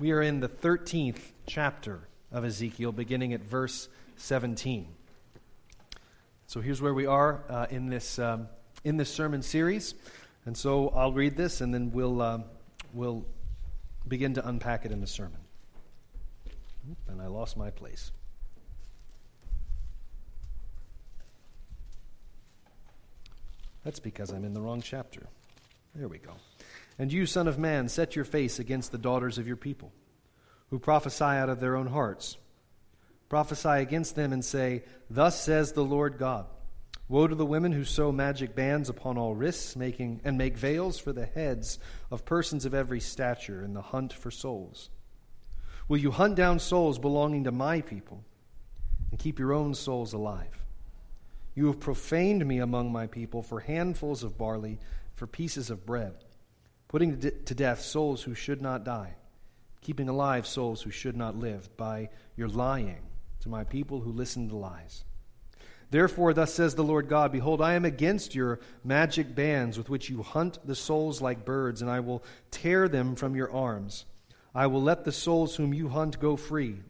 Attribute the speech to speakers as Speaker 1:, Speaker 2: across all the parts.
Speaker 1: We are in the 13th chapter of Ezekiel, beginning at verse 17. So here's where we are uh, in, this, um, in this sermon series. And so I'll read this and then we'll, uh, we'll begin to unpack it in the sermon. And I lost my place. That's because I'm in the wrong chapter. There we go. And you, Son of Man, set your face against the daughters of your people, who prophesy out of their own hearts. Prophesy against them and say, Thus says the Lord God Woe to the women who sew magic bands upon all wrists, making, and make veils for the heads of persons of every stature in the hunt for souls. Will you hunt down souls belonging to my people and keep your own souls alive? You have profaned me among my people for handfuls of barley, for pieces of bread, putting to death souls who should not die, keeping alive souls who should not live, by your lying to my people who listen to lies. Therefore, thus says the Lord God Behold, I am against your magic bands with which you hunt the souls like birds, and I will tear them from your arms. I will let the souls whom you hunt go free,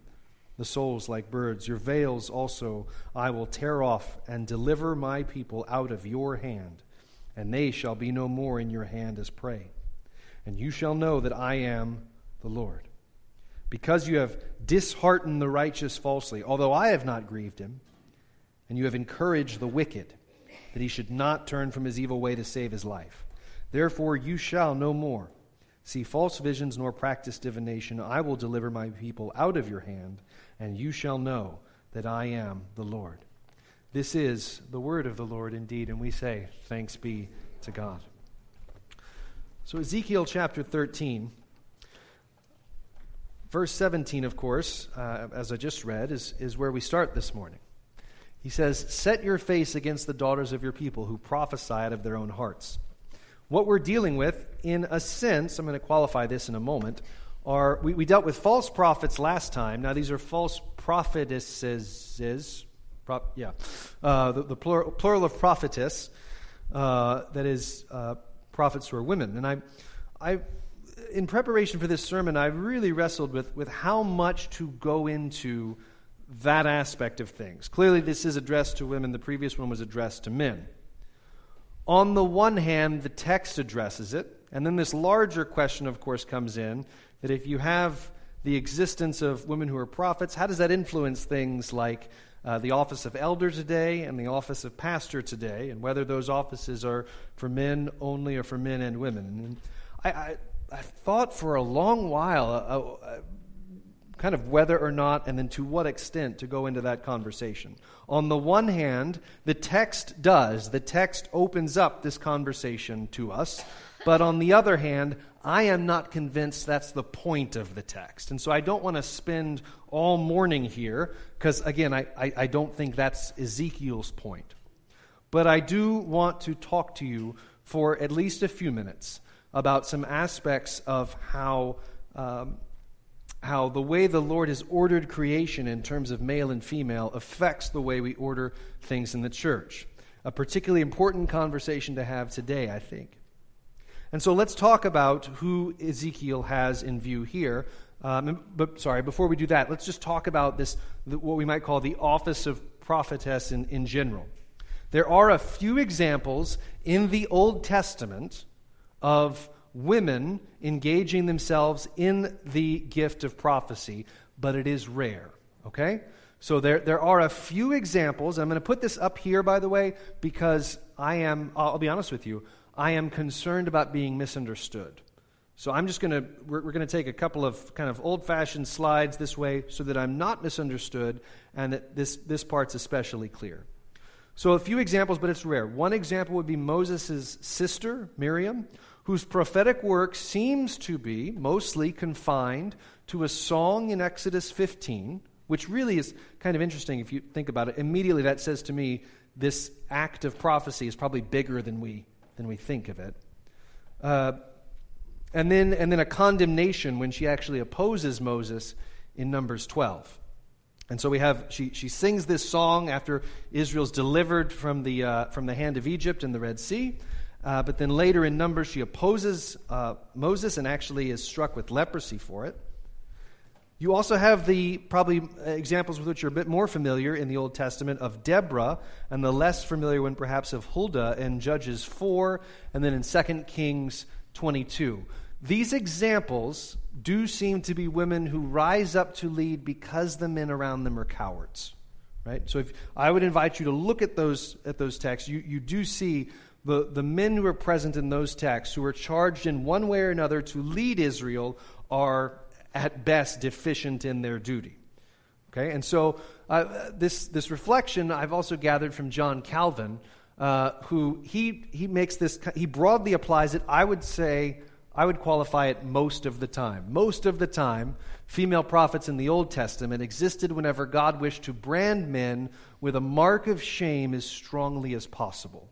Speaker 1: the souls like birds. Your veils also I will tear off and deliver my people out of your hand, and they shall be no more in your hand as prey. And you shall know that I am the Lord. Because you have disheartened the righteous falsely, although I have not grieved him, and you have encouraged the wicked, that he should not turn from his evil way to save his life. Therefore you shall no more see false visions nor practice divination. I will deliver my people out of your hand, and you shall know that I am the Lord. This is the word of the Lord indeed, and we say, Thanks be to God. So, Ezekiel chapter 13, verse 17, of course, uh, as I just read, is, is where we start this morning. He says, Set your face against the daughters of your people who prophesy out of their own hearts. What we're dealing with, in a sense, I'm going to qualify this in a moment, are we, we dealt with false prophets last time. Now, these are false prophetesses. Prop, yeah. Uh, the, the plural, plural, of prophetess, uh, that is, uh, prophets who are women. And I, I, in preparation for this sermon, I really wrestled with, with how much to go into that aspect of things. Clearly, this is addressed to women, the previous one was addressed to men. On the one hand, the text addresses it, and then this larger question, of course, comes in that if you have the existence of women who are prophets, how does that influence things like uh, the office of elder today and the office of pastor today, and whether those offices are for men only or for men and women? And I, I, I thought for a long while, uh, uh, kind of whether or not and then to what extent to go into that conversation. On the one hand, the text does, the text opens up this conversation to us. But on the other hand, I am not convinced that's the point of the text. And so I don't want to spend all morning here, because again, I, I, I, don't think that's Ezekiel's point. But I do want to talk to you for at least a few minutes about some aspects of how um, how the way the Lord has ordered creation in terms of male and female affects the way we order things in the church. A particularly important conversation to have today, I think. And so let's talk about who Ezekiel has in view here. Um, but sorry, before we do that, let's just talk about this, what we might call the office of prophetess in, in general. There are a few examples in the Old Testament of women engaging themselves in the gift of prophecy, but it is rare. Okay? So there, there are a few examples. I'm going to put this up here, by the way, because I am, I'll be honest with you, I am concerned about being misunderstood. So I'm just going to, we're, we're going to take a couple of kind of old fashioned slides this way so that I'm not misunderstood and that this, this part's especially clear. So a few examples, but it's rare. One example would be Moses' sister, Miriam, whose prophetic work seems to be mostly confined to a song in Exodus 15, which really is kind of interesting if you think about it. Immediately, that says to me this act of prophecy is probably bigger than we, than we think of it. Uh, and, then, and then a condemnation when she actually opposes Moses in Numbers 12. And so we have, she, she sings this song after Israel's delivered from the, uh, from the hand of Egypt in the Red Sea. Uh, but then later in Numbers, she opposes uh, Moses and actually is struck with leprosy for it. You also have the probably uh, examples with which you're a bit more familiar in the Old Testament of Deborah, and the less familiar one perhaps of Huldah in Judges 4, and then in 2 Kings 22. These examples do seem to be women who rise up to lead because the men around them are cowards. Right? So if I would invite you to look at those at those texts, you, you do see the, the men who are present in those texts who are charged in one way or another to lead Israel are at best deficient in their duty. Okay, and so uh, this, this reflection I've also gathered from John Calvin, uh, who he, he makes this, he broadly applies it, I would say, I would qualify it most of the time. Most of the time, female prophets in the Old Testament existed whenever God wished to brand men with a mark of shame as strongly as possible.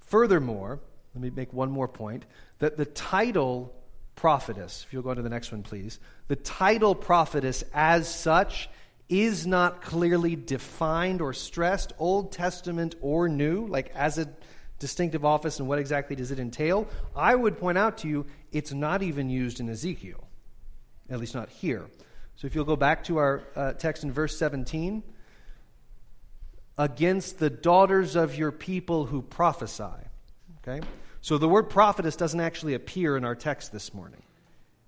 Speaker 1: Furthermore, let me make one more point that the title prophetess, if you'll go to the next one, please, the title prophetess as such is not clearly defined or stressed, Old Testament or New, like as a distinctive office and what exactly does it entail, I would point out to you it's not even used in Ezekiel, at least not here. So if you'll go back to our uh, text in verse 17, against the daughters of your people who prophesy. Okay? So the word prophetess doesn't actually appear in our text this morning.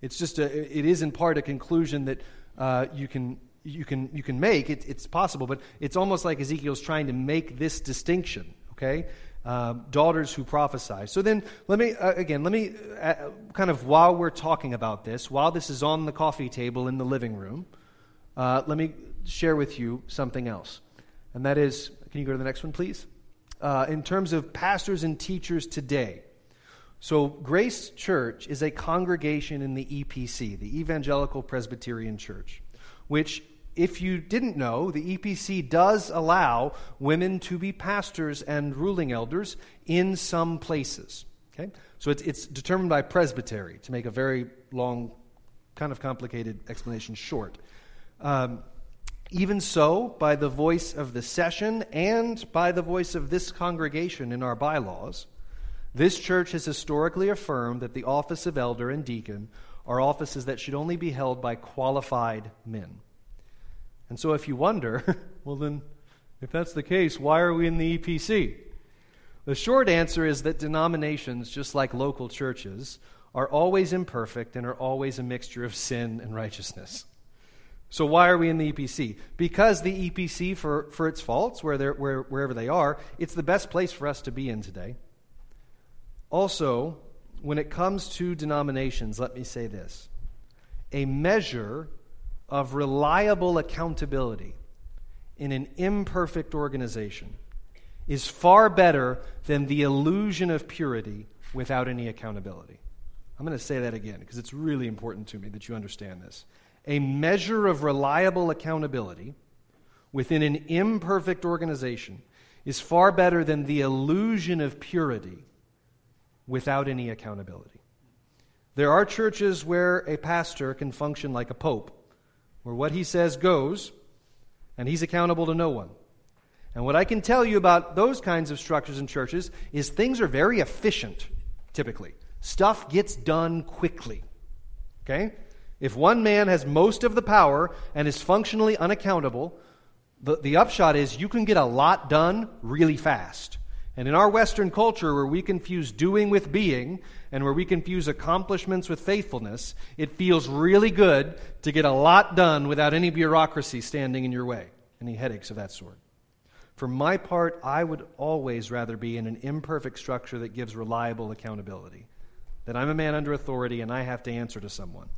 Speaker 1: It's just a, it is in part a conclusion that uh, you can you can you can make. It, it's possible, but it's almost like Ezekiel's trying to make this distinction. Okay, uh, daughters who prophesy. So then, let me, uh, again, let me, uh, kind of while we're talking about this, while this is on the coffee table in the living room, uh, let me share with you something else. And that is, can you go to the next one, please? Uh, in terms of pastors and teachers today. So, Grace Church is a congregation in the EPC, the Evangelical Presbyterian Church, which if you didn't know, the EPC does allow women to be pastors and ruling elders in some places. Okay? So it's, it's determined by presbytery, to make a very long, kind of complicated explanation short. Um, even so, by the voice of the session and by the voice of this congregation in our bylaws, this church has historically affirmed that the office of elder and deacon are offices that should only be held by qualified men. And so if you wonder, well, then, if that's the case, why are we in the EPC? The short answer is that denominations, just like local churches, are always imperfect and are always a mixture of sin and righteousness. So, why are we in the EPC? Because the EPC, for, for its faults, where where, wherever they are, it's the best place for us to be in today. Also, when it comes to denominations, let me say this a measure of reliable accountability in an imperfect organization is far better than the illusion of purity without any accountability. I'm going to say that again because it's really important to me that you understand this. A measure of reliable accountability within an imperfect organization is far better than the illusion of purity without any accountability. There are churches where a pastor can function like a pope where what he says goes, and he's accountable to no one. And what I can tell you about those kinds of structures and churches is things are very efficient, typically. Stuff gets done quickly. Okay? If one man has most of the power and is functionally unaccountable, the, the upshot is you can get a lot done really fast. And in our Western culture, where we confuse doing with being, and where we confuse accomplishments with faithfulness, it feels really good to get a lot done without any bureaucracy standing in your way, any headaches of that sort. For my part, I would always rather be in an imperfect structure that gives reliable accountability. That I'm a man under authority and I have to answer to someone.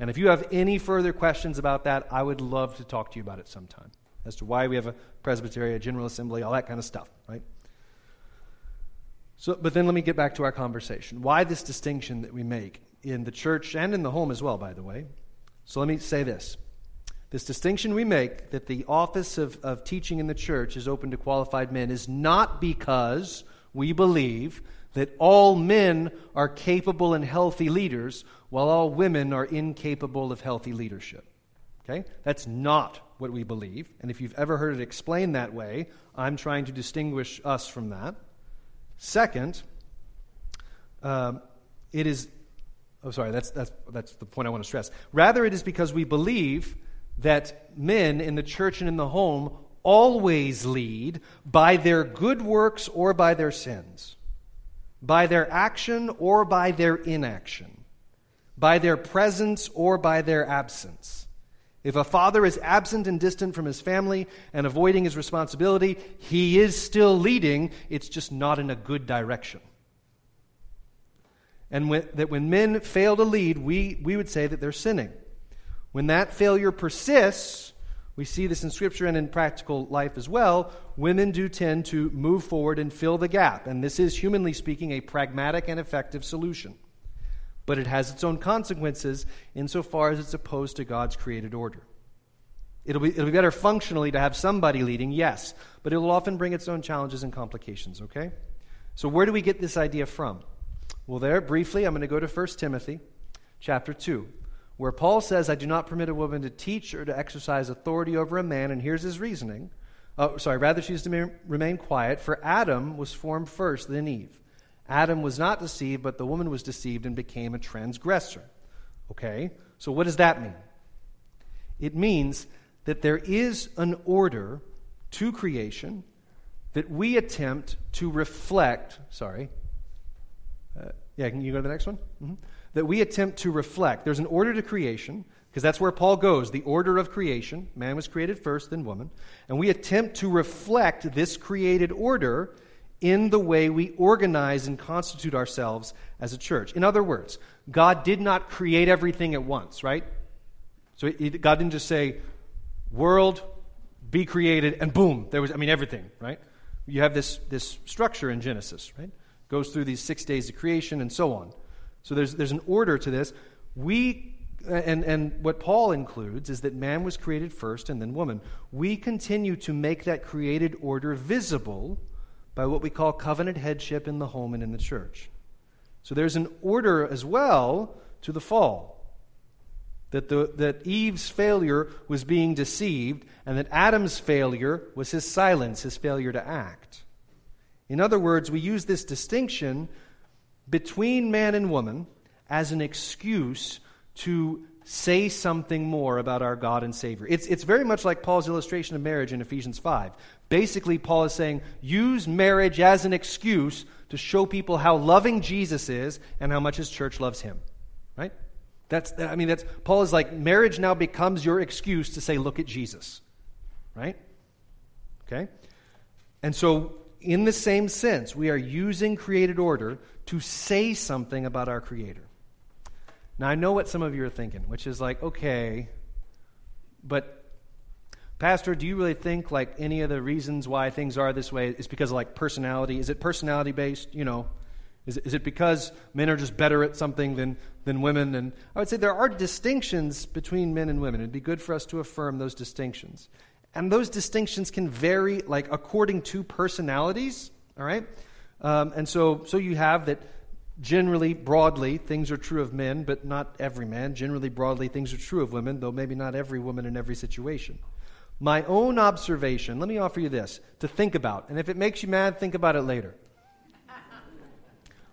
Speaker 1: And if you have any further questions about that, I would love to talk to you about it sometime as to why we have a presbytery, a general assembly, all that kind of stuff, right? So, but then let me get back to our conversation. Why this distinction that we make in the church and in the home as well, by the way? So let me say this. This distinction we make that the office of, of teaching in the church is open to qualified men is not because we believe that all men are capable and healthy leaders while all women are incapable of healthy leadership. Okay? That's not what we believe. And if you've ever heard it explained that way, I'm trying to distinguish us from that. Second, um, it is Oh, sorry, that's, that's, that's the point I want to stress. Rather, it is because we believe that men in the church and in the home always lead by their good works or by their sins, by their action or by their inaction, by their presence or by their absence. If a father is absent and distant from his family and avoiding his responsibility, he is still leading, it's just not in a good direction. And when, that when men fail to lead, we, we would say that they're sinning. When that failure persists, we see this in Scripture and in practical life as well. Women do tend to move forward and fill the gap. And this is, humanly speaking, a pragmatic and effective solution. But it has its own consequences insofar as it's opposed to God's created order. It'll be, it'll be better functionally to have somebody leading, yes, but it will often bring its own challenges and complications, okay? So, where do we get this idea from? Well, there, briefly, I'm going to go to 1 Timothy chapter 2 where Paul says, I do not permit a woman to teach or to exercise authority over a man, and here's his reasoning. Oh, sorry, rather she's to remain quiet, for Adam was formed first, then Eve. Adam was not deceived, but the woman was deceived and became a transgressor. Okay, so what does that mean? It means that there is an order to creation that we attempt to reflect. Sorry. Uh, yeah, can you go to the next one? Mm-hmm that we attempt to reflect. There's an order to creation, because that's where Paul goes the order of creation. Man was created first, then woman. And we attempt to reflect this created order in the way we organize and constitute ourselves as a church. In other words, God did not create everything at once, right? So God didn't just say, world, be created, and boom, there was, I mean, everything, right? You have this, this structure in Genesis, right? Goes through these six days of creation and so on. So there's, there's an order to this. We, and, and what Paul includes is that man was created first and then woman. We continue to make that created order visible by what we call covenant headship in the home and in the church. So there's an order as well to the fall. That, the, that Eve's failure was being deceived, and that Adam's failure was his silence, his failure to act. In other words, we use this distinction between man and woman as an excuse to say something more about our God and Savior. It's, it's very much like Paul's illustration of marriage in Ephesians 5. Basically, Paul is saying, use marriage as an excuse to show people how loving Jesus is and how much his church loves him. Right? That's, I mean, that's, Paul is like, marriage now becomes your excuse to say, look at Jesus. Right? Okay? And so in the same sense, we are using created order to say something about our Creator. Now, I know what some of you are thinking, which is like, okay, but Pastor, do you really think like any of the reasons why things are this way is because of like personality? Is it personality based? You know, is it, is it because men are just better at something than, than women? And I would say there are distinctions between men and women. It'd be good for us to affirm those distinctions. And those distinctions can vary, like, according to personalities, all right? Um, and so, so you have that generally, broadly, things are true of men, but not every man. Generally, broadly, things are true of women, though maybe not every woman in every situation. My own observation, let me offer you this to think about. And if it makes you mad, think about it later.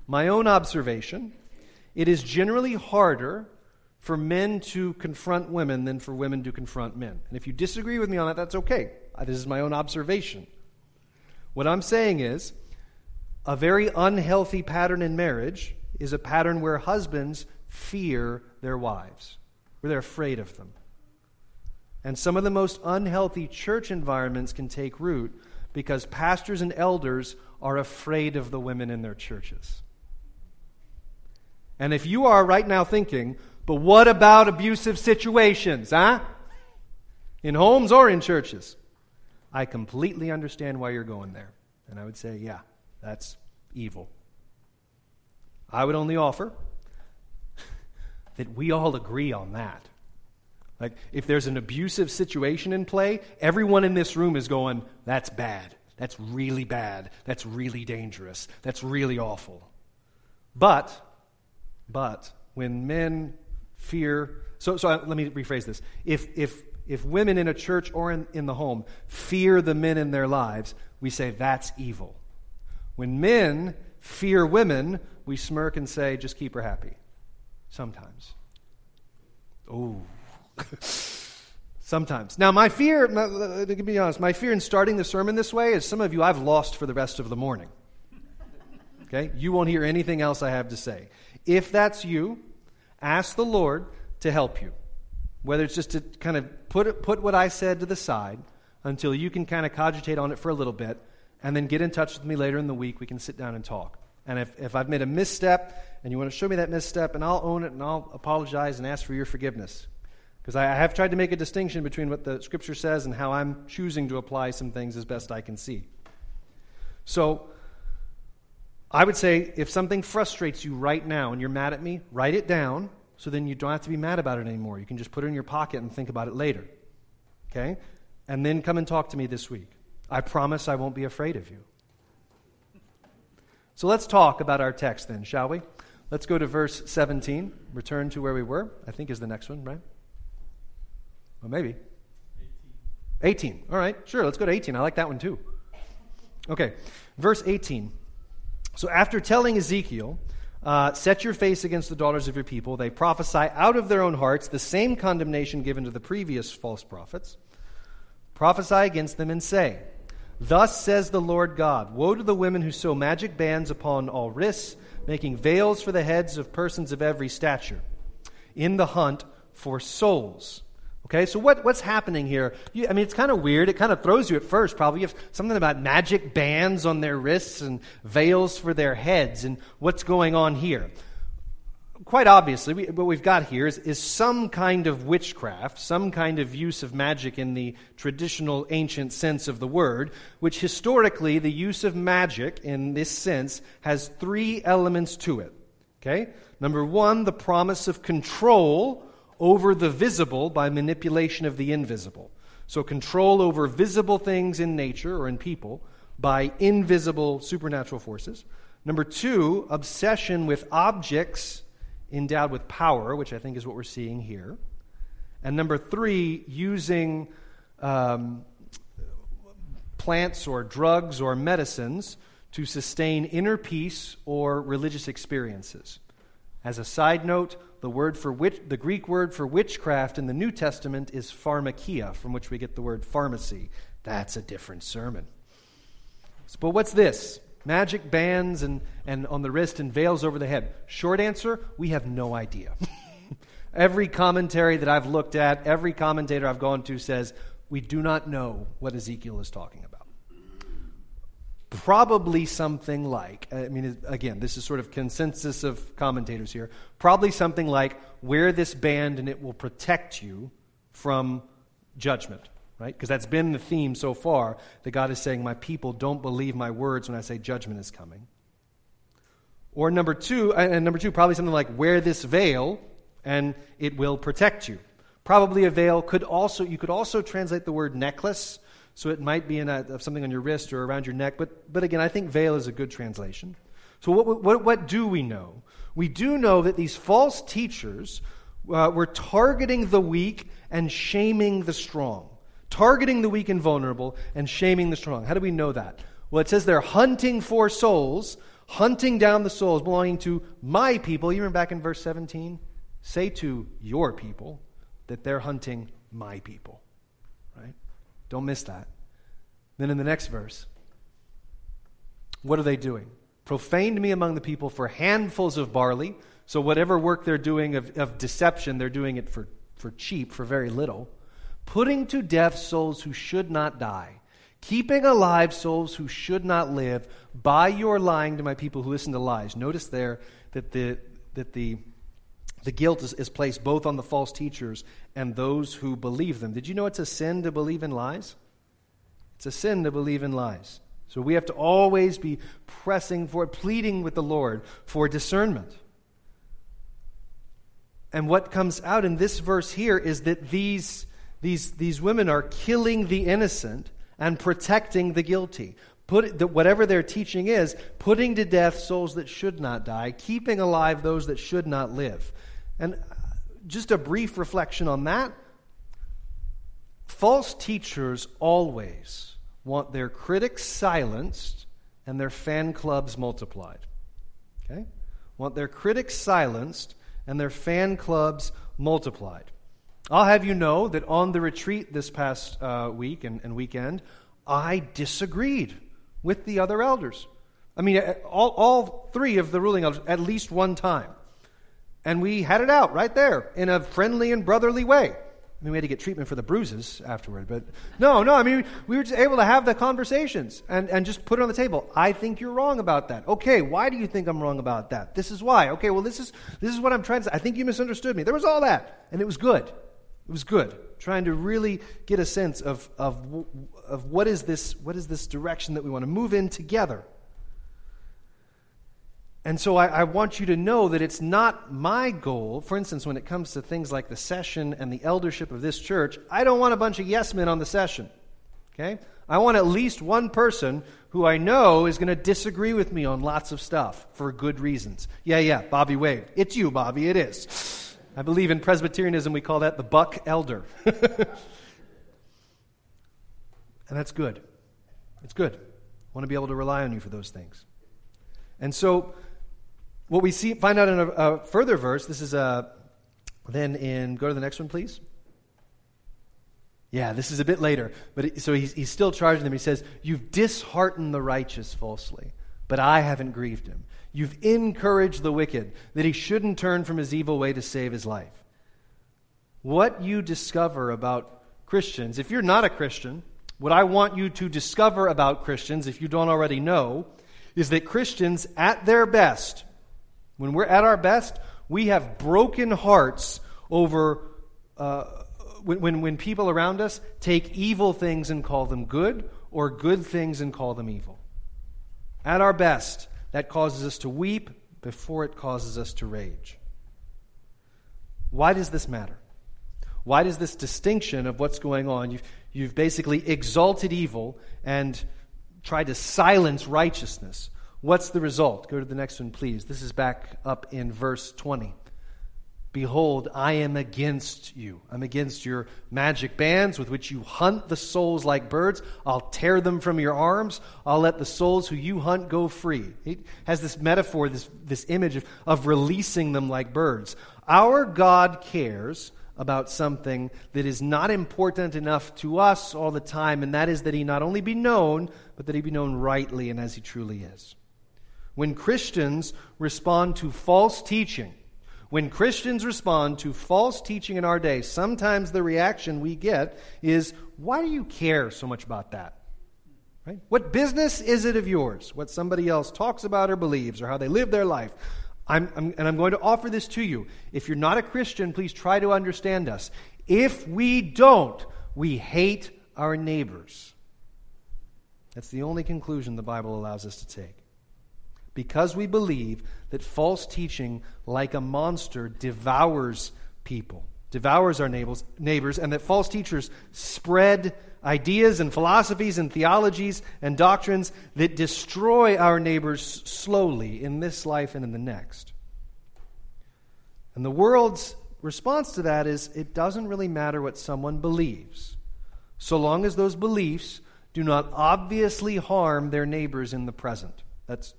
Speaker 1: My own observation, it is generally harder for men to confront women than for women to confront men. And if you disagree with me on that, that's okay. This is my own observation. What I'm saying is, a very unhealthy pattern in marriage is a pattern where husbands fear their wives, where they're afraid of them. And some of the most unhealthy church environments can take root because pastors and elders are afraid of the women in their churches. And if you are right now thinking, but what about abusive situations, huh? In homes or in churches? I completely understand why you're going there. And I would say, yeah, that's evil. I would only offer that we all agree on that. Like, if there's an abusive situation in play, everyone in this room is going, that's bad. That's really bad. That's really dangerous. That's really awful. But, but, when men fear. So, so uh, let me rephrase this. If, if, if women in a church or in, in the home fear the men in their lives, we say that's evil. When men fear women, we smirk and say, just keep her happy. Sometimes. Oh. Sometimes. Now, my fear, to be honest, my fear in starting the sermon this way is some of you I've lost for the rest of the morning. Okay? You won't hear anything else I have to say. If that's you, ask the Lord to help you. Whether it's just to kind of put, it, put what I said to the side until you can kind of cogitate on it for a little bit, and then get in touch with me later in the week. We can sit down and talk. And if, if I've made a misstep and you want to show me that misstep, and I'll own it and I'll apologize and ask for your forgiveness. Because I have tried to make a distinction between what the Scripture says and how I'm choosing to apply some things as best I can see. So, I would say if something frustrates you right now and you're mad at me, write it down so then you don't have to be mad about it anymore. You can just put it in your pocket and think about it later. Okay? And then come and talk to me this week. I promise I won't be afraid of you. So let's talk about our text then, shall we? Let's go to verse 17. Return to where we were. I think is the next one, right? Well, maybe. 18. 18. All right, sure, let's go to 18. I like that one too. Okay, verse 18. So after telling Ezekiel, uh, set your face against the daughters of your people, they prophesy out of their own hearts the same condemnation given to the previous false prophets. Prophesy against them and say, Thus says the Lord God Woe to the women who sew magic bands upon all wrists, making veils for the heads of persons of every stature, in the hunt for souls. Okay, so what, what's happening here? You, I mean, it's kind of weird. It kind of throws you at first, probably. You have something about magic bands on their wrists and veils for their heads, and what's going on here? Quite obviously, we, what we've got here is, is some kind of witchcraft, some kind of use of magic in the traditional ancient sense of the word, which historically, the use of magic in this sense has three elements to it. Okay? Number one, the promise of control over the visible by manipulation of the invisible. So, control over visible things in nature or in people by invisible supernatural forces. Number two, obsession with objects endowed with power, which I think is what we're seeing here. And number three, using um, plants or drugs or medicines to sustain inner peace or religious experiences. As a side note, the, word for witch, the Greek word for witchcraft in the New Testament is pharmakia, from which we get the word pharmacy. That's a different sermon. But what's this? Magic bands and, and on the wrist and veils over the head. Short answer we have no idea. every commentary that I've looked at, every commentator I've gone to says we do not know what Ezekiel is talking about probably something like i mean again this is sort of consensus of commentators here probably something like wear this band and it will protect you from judgment right because that's been the theme so far that god is saying my people don't believe my words when i say judgment is coming or number two and number two probably something like wear this veil and it will protect you probably a veil could also you could also translate the word necklace so it might be in a, something on your wrist or around your neck. But, but again, I think veil is a good translation. So what, what, what do we know? We do know that these false teachers uh, were targeting the weak and shaming the strong. Targeting the weak and vulnerable and shaming the strong. How do we know that? Well, it says they're hunting for souls, hunting down the souls belonging to my people. You remember back in verse 17? Say to your people that they're hunting my people. Right? Don't miss that. Then in the next verse, what are they doing? Profaned me among the people for handfuls of barley. So, whatever work they're doing of, of deception, they're doing it for, for cheap, for very little. Putting to death souls who should not die. Keeping alive souls who should not live by your lying to my people who listen to lies. Notice there that the, that the the guilt is, is placed both on the false teachers and those who believe them. Did you know it's a sin to believe in lies? It's a sin to believe in lies. So we have to always be pressing for, pleading with the Lord for discernment. And what comes out in this verse here is that these, these, these women are killing the innocent and protecting the guilty. Put, whatever their teaching is, putting to death souls that should not die, keeping alive those that should not live. And uh, just a brief reflection on that. False teachers always want their critics silenced and their fan clubs multiplied. Okay? Want their critics silenced and their fan clubs multiplied. I'll have you know that on the retreat this past uh, week and, and weekend, I disagreed with the other elders. I mean, all, all three of the ruling elders at least one time. And we had it out right there in a friendly and brotherly way. I mean, we had to get treatment for the bruises afterward, but no, no, I mean, we were just able to have the conversations and, and just put it on the table. I think you're wrong about that. Okay, why do you think I'm wrong about that? This is why. Okay, well, this is, this is what I'm trying to say. I think you misunderstood me. There was all that, and it was good. It was good. Trying to really get a sense of, of, of what, is this, what is this direction that we want to move in together. And so I, I, want you to know that it's not my goal. For instance, when it comes to things like the session and the eldership of this church, I don't want a bunch of yes men on the session. Okay? I want at least one person who I know is going to disagree with me on lots of stuff for good reasons. Yeah, yeah, Bobby Wade. It's you, Bobby, it is. I believe in Presbyterianism we call that the buck elder. and that's good. It's good. I want to be able to rely on you for those things. And so what we see, find out in a, a further verse, this is uh, then in, go to the next one, please. Yeah, this is a bit later. But so he's, he's still charging them. He says, You've disheartened the righteous falsely, but I haven't grieved him. You've encouraged the wicked that he shouldn't turn from his evil way to save his life. What you discover about Christians, if you're not a Christian, what I want you to discover about Christians, if you don't already know, is that Christians, at their best, when we're at our best, we have broken hearts over uh, when, when, when people around us take evil things and call them good, or good things and call them evil. At our best, that causes us to weep before it causes us to rage. Why does this matter? Why does this distinction of what's going on? You've, you've basically exalted evil and tried to silence righteousness. What's the result? Go to the next one, please. This is back up in verse 20. Behold, I am against you. I'm against your magic bands with which you hunt the souls like birds. I'll tear them from your arms. I'll let the souls who you hunt go free. It has this metaphor, this, this image of, of releasing them like birds. Our God cares about something that is not important enough to us all the time, and that is that He not only be known, but that He be known rightly and as He truly is. When Christians respond to false teaching, when Christians respond to false teaching in our day, sometimes the reaction we get is, Why do you care so much about that? Right? What business is it of yours? What somebody else talks about or believes or how they live their life? I'm, I'm, and I'm going to offer this to you. If you're not a Christian, please try to understand us. If we don't, we hate our neighbors. That's the only conclusion the Bible allows us to take because we believe that false teaching, like a monster, devours people, devours our neighbors, neighbors, and that false teachers spread ideas and philosophies and theologies and doctrines that destroy our neighbors slowly in this life and in the next. And the world's response to that is it doesn't really matter what someone believes, so long as those beliefs do not obviously harm their neighbors in the present. That's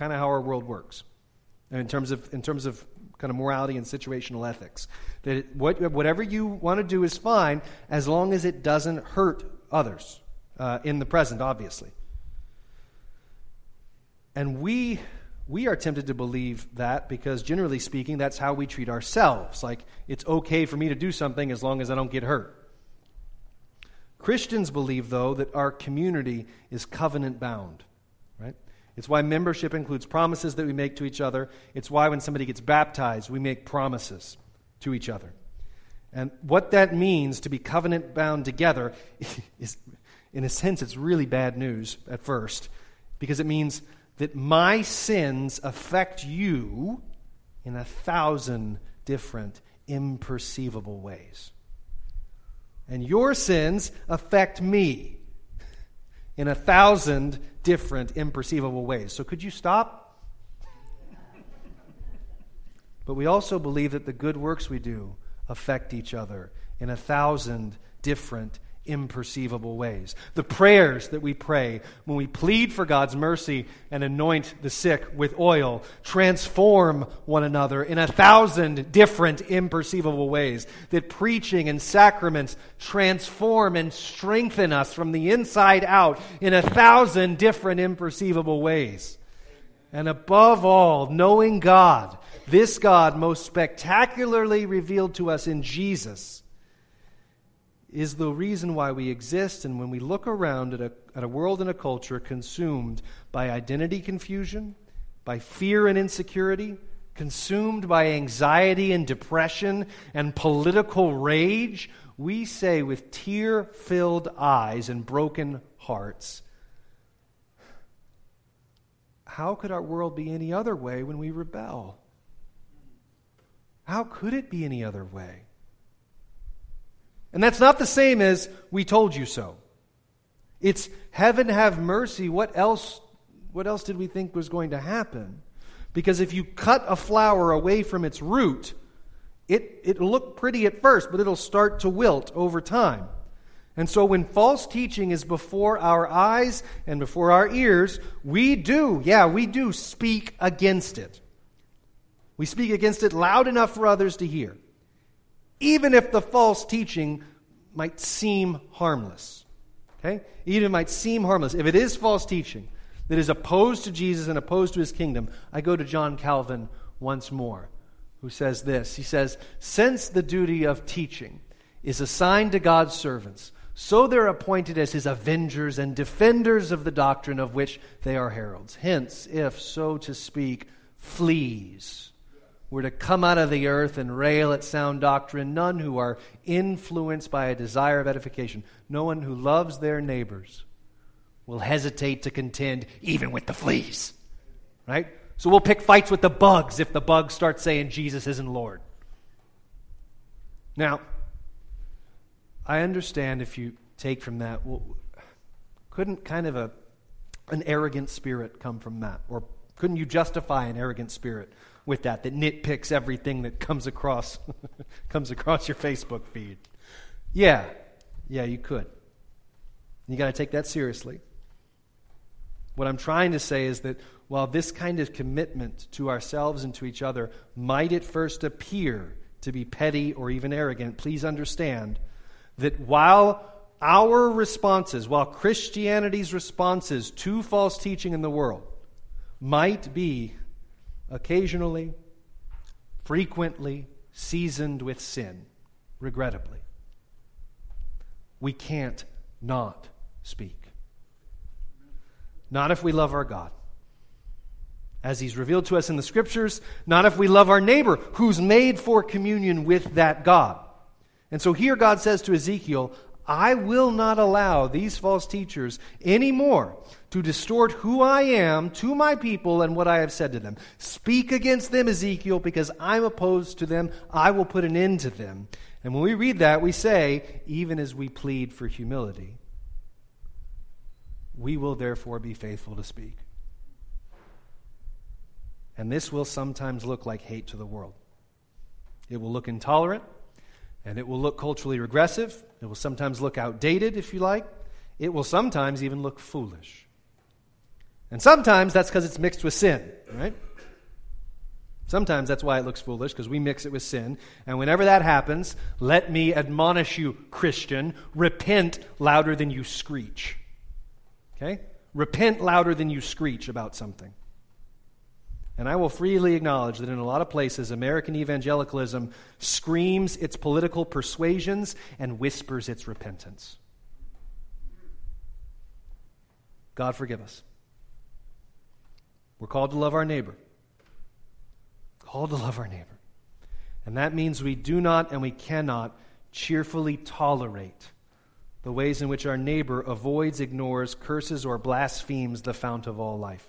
Speaker 1: kind of how our world works in terms of, in terms of kind of morality and situational ethics. That what, whatever you want to do is fine as long as it doesn't hurt others uh, in the present, obviously. And we, we are tempted to believe that because, generally speaking, that's how we treat ourselves. Like, it's okay for me to do something as long as I don't get hurt. Christians believe, though, that our community is covenant bound. It's why membership includes promises that we make to each other. It's why when somebody gets baptized, we make promises to each other. And what that means to be covenant bound together is, in a sense, it's really bad news at first because it means that my sins affect you in a thousand different imperceivable ways. And your sins affect me in a thousand different, imperceivable ways. So, could you stop? but we also believe that the good works we do affect each other in a thousand different, imperceivable ways. The prayers that we pray when we plead for God's mercy and anoint the sick with oil transform one another in a thousand different imperceivable ways. That preaching and sacraments transform and strengthen us from the inside out in a thousand different imperceivable ways. And above all, knowing God, this God most spectacularly revealed to us in Jesus is the reason why we exist. And when we look around at a, at a world and a culture consumed by identity confusion, by fear and insecurity, consumed by anxiety and depression and political rage, we say with tear filled eyes and broken hearts, How could our world be any other way when we rebel? How could it be any other way? And that's not the same as we told you so. It's heaven have mercy. What else what else did we think was going to happen? Because if you cut a flower away from its root, it, it'll look pretty at first, but it'll start to wilt over time. And so when false teaching is before our eyes and before our ears, we do, yeah, we do speak against it. We speak against it loud enough for others to hear even if the false teaching might seem harmless. Okay? Even it might seem harmless. If it is false teaching that is opposed to Jesus and opposed to his kingdom, I go to John Calvin once more, who says this. He says, Since the duty of teaching is assigned to God's servants, so they're appointed as his avengers and defenders of the doctrine of which they are heralds. Hence, if, so to speak, fleas were to come out of the earth and rail at sound doctrine, none who are influenced by a desire of edification, no one who loves their neighbors will hesitate to contend even with the fleas. Right? So we'll pick fights with the bugs if the bugs start saying Jesus isn't Lord. Now, I understand if you take from that, well, couldn't kind of a, an arrogant spirit come from that? Or couldn't you justify an arrogant spirit with that that nitpicks everything that comes across comes across your Facebook feed. Yeah. Yeah, you could. You got to take that seriously. What I'm trying to say is that while this kind of commitment to ourselves and to each other might at first appear to be petty or even arrogant, please understand that while our responses, while Christianity's responses to false teaching in the world might be occasionally, frequently seasoned with sin, regrettably. We can't not speak. Not if we love our God. As he's revealed to us in the scriptures, not if we love our neighbor who's made for communion with that God. And so here God says to Ezekiel, I will not allow these false teachers anymore to distort who I am to my people and what I have said to them. Speak against them, Ezekiel, because I'm opposed to them. I will put an end to them. And when we read that, we say, even as we plead for humility, we will therefore be faithful to speak. And this will sometimes look like hate to the world. It will look intolerant. And it will look culturally regressive. It will sometimes look outdated, if you like. It will sometimes even look foolish. And sometimes that's because it's mixed with sin, right? Sometimes that's why it looks foolish, because we mix it with sin. And whenever that happens, let me admonish you, Christian, repent louder than you screech. Okay? Repent louder than you screech about something. And I will freely acknowledge that in a lot of places, American evangelicalism screams its political persuasions and whispers its repentance. God forgive us. We're called to love our neighbor. Called to love our neighbor. And that means we do not and we cannot cheerfully tolerate the ways in which our neighbor avoids, ignores, curses, or blasphemes the fount of all life.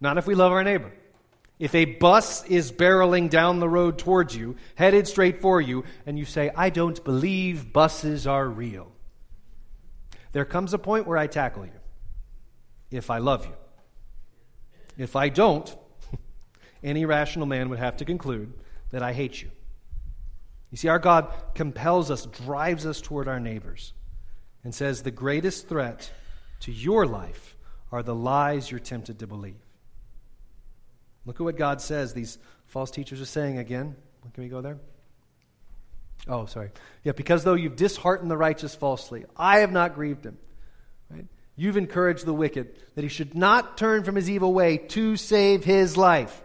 Speaker 1: Not if we love our neighbor. If a bus is barreling down the road towards you, headed straight for you, and you say, I don't believe buses are real, there comes a point where I tackle you if I love you. If I don't, any rational man would have to conclude that I hate you. You see, our God compels us, drives us toward our neighbors. and says the greatest threat to your life are the lies you're tempted to believe. Look at what God says these false teachers are saying again. Can we go there? Oh, sorry. Yeah, because though you've disheartened the righteous falsely, I have not grieved him. Right? You've encouraged the wicked that he should not turn from his evil way to save his life.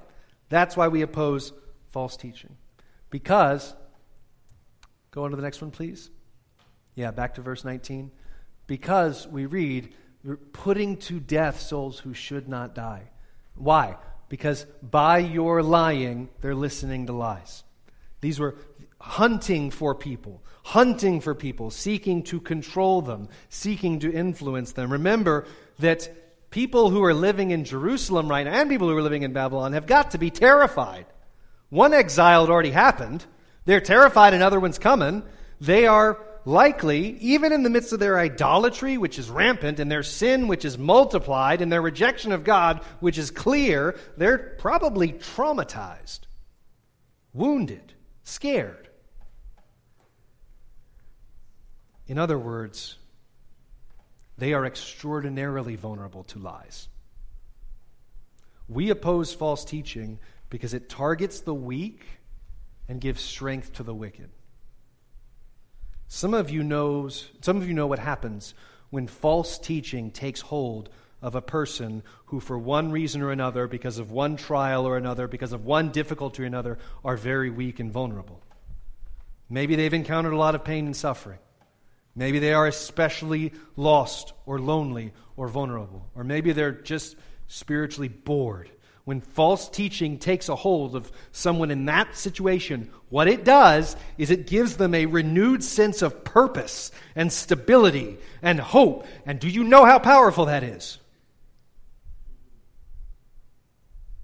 Speaker 1: That's why we oppose false teaching. Because, go on to the next one, please. Yeah, back to verse 19. Because we read, you're putting to death souls who should not die. Why? Because by your lying, they're listening to lies. These were hunting for people, hunting for people, seeking to control them, seeking to influence them. Remember that people who are living in Jerusalem right now and people who are living in Babylon have got to be terrified. One exile had already happened. They're terrified another one's coming. They are likely, even in the midst of their idolatry, which is rampant, and their sin, which is multiplied, and their rejection of God, which is clear, they're probably traumatized, wounded, scared. In other words, they are extraordinarily vulnerable to lies. We oppose false teaching because it targets the weak and gives strength to the wicked. Some of you knows some of you know what happens when false teaching takes hold of a person who for one reason or another because of one trial or another because of one difficulty or another are very weak and vulnerable. Maybe they've encountered a lot of pain and suffering. Maybe they are especially lost or lonely or vulnerable. Or maybe they're just spiritually bored. When false teaching takes a hold of someone in that situation, what it does is it gives them a renewed sense of purpose and stability and hope. And do you know how powerful that is?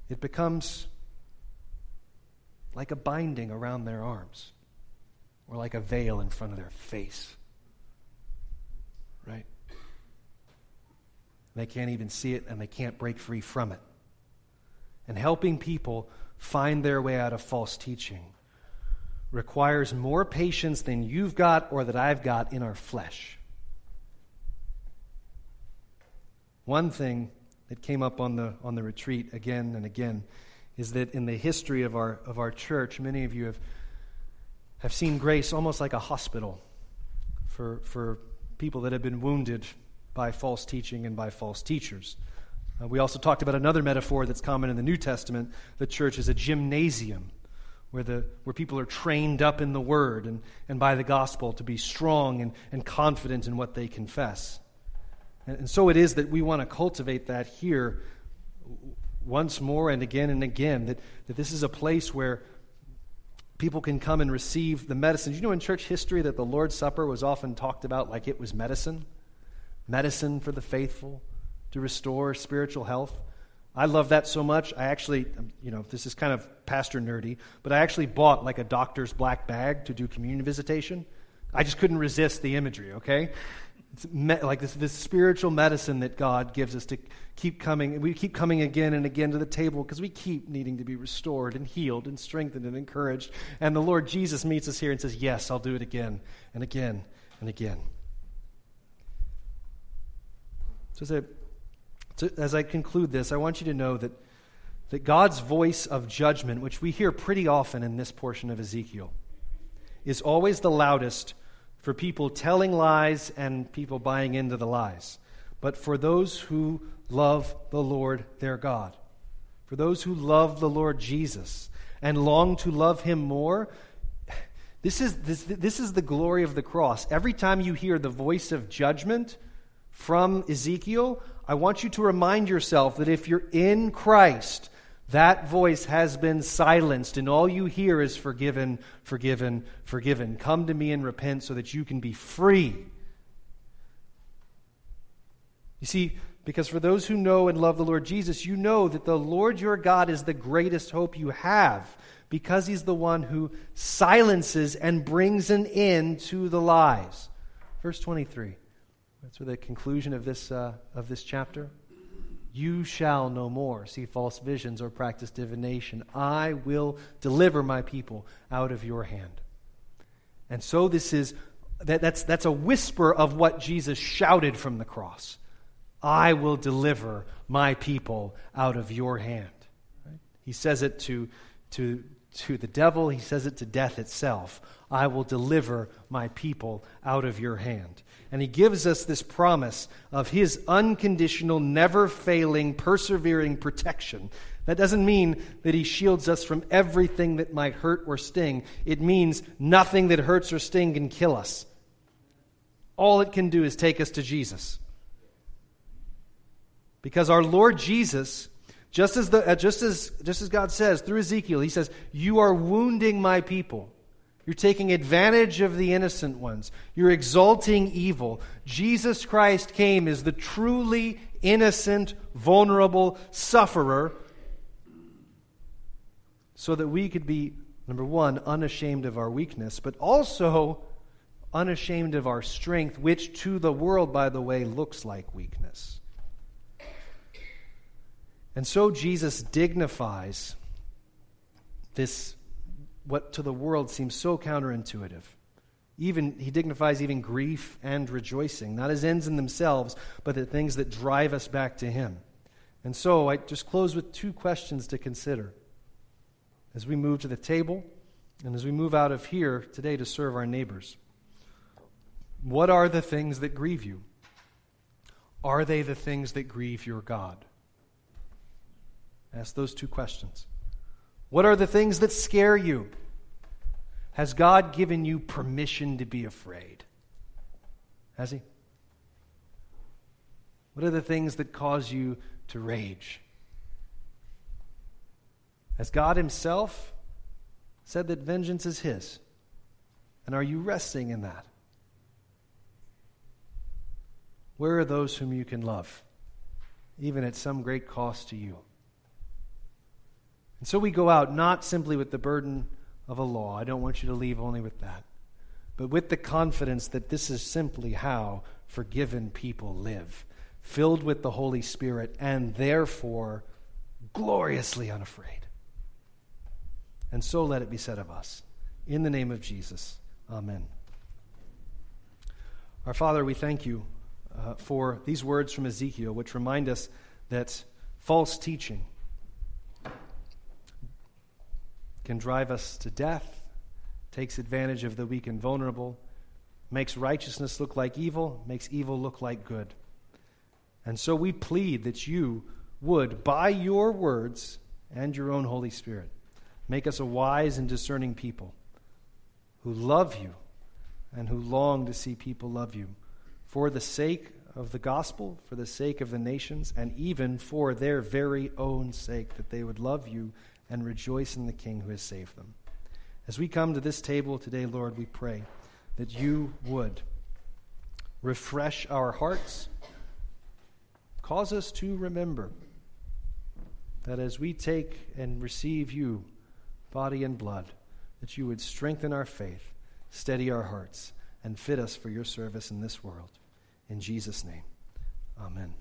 Speaker 1: It becomes like a binding around their arms or like a veil in front of their face. Right? They can't even see it and they can't break free from it. And helping people find their way out of false teaching requires more patience than you've got or that I've got in our flesh. One thing that came up on the, on the retreat again and again is that in the history of our, of our church, many of you have, have seen grace almost like a hospital for, for people that have been wounded by false teaching and by false teachers. Uh, we also talked about another metaphor that's common in the New Testament. The church is a gymnasium where, the, where people are trained up in the Word and, and by the gospel to be strong and, and confident in what they confess. And, and so it is that we want to cultivate that here once more and again and again, that, that this is a place where people can come and receive the medicine. You know, in church history, that the Lord's Supper was often talked about like it was medicine medicine for the faithful to restore spiritual health. I love that so much. I actually, um, you know, this is kind of pastor nerdy, but I actually bought like a doctor's black bag to do communion visitation. I just couldn't resist the imagery, okay? It's me- like this, this spiritual medicine that God gives us to keep coming. We keep coming again and again to the table because we keep needing to be restored and healed and strengthened and encouraged. And the Lord Jesus meets us here and says, Yes, I'll do it again and again and again. So, as I, so as I conclude this, I want you to know that, that God's voice of judgment, which we hear pretty often in this portion of Ezekiel, is always the loudest for people telling lies and people buying into the lies, but for those who love the Lord their God, for those who love the Lord Jesus and long to love him more. This is, this, this is the glory of the cross. Every time you hear the voice of judgment from Ezekiel, I want you to remind yourself that if you're in Christ, that voice has been silenced, and all you hear is forgiven, forgiven, forgiven. Come to me and repent so that you can be free. You see, because for those who know and love the Lord Jesus, you know that the Lord your God is the greatest hope you have, because he's the one who silences and brings an end to the lies. Verse 23. That's where the conclusion of this, uh, of this chapter. You shall no more see false visions or practice divination. I will deliver my people out of your hand. And so, this is that, that's, that's a whisper of what Jesus shouted from the cross I will deliver my people out of your hand. Right? He says it to, to, to the devil, he says it to death itself. I will deliver my people out of your hand. And he gives us this promise of his unconditional, never failing, persevering protection. That doesn't mean that he shields us from everything that might hurt or sting. It means nothing that hurts or sting can kill us. All it can do is take us to Jesus. Because our Lord Jesus, just as, the, uh, just as, just as God says through Ezekiel, he says, You are wounding my people. You're taking advantage of the innocent ones. You're exalting evil. Jesus Christ came as the truly innocent, vulnerable sufferer so that we could be, number one, unashamed of our weakness, but also unashamed of our strength, which to the world, by the way, looks like weakness. And so Jesus dignifies this, what to the world seems so counterintuitive. Even he dignifies even grief and rejoicing, not as ends in themselves, but the things that drive us back to him. And so I just close with two questions to consider as we move to the table and as we move out of here today to serve our neighbors. What are the things that grieve you? Are they the things that grieve your God? Ask those two questions. What are the things that scare you? Has God given you permission to be afraid? Has He? What are the things that cause you to rage? Has God Himself said that vengeance is His? And are you resting in that? Where are those whom you can love, even at some great cost to you? And so we go out not simply with the burden of a law. I don't want you to leave only with that, but with the confidence that this is simply how forgiven people live, filled with the Holy Spirit, and therefore gloriously unafraid. And so let it be said of us. In the name of Jesus, amen. Our Father, we thank you uh, for these words from Ezekiel, which remind us that false teaching, can drive us to death, takes advantage of the weak and vulnerable, makes righteousness look like evil, makes evil look like good. And so we plead that you would, by your words and your own Holy Spirit, make us a wise and discerning people who love you and who long to see people love you for the sake of the gospel, for the sake of the nations, and even for their very own sake, that they would love you and rejoice in the King who has saved them. As we come to this table today, Lord, we pray that you would refresh our hearts, cause us to remember that as we take and receive you, body and blood, that you would strengthen our faith, steady our hearts, and fit us for your service in this world. In Jesus' name, amen.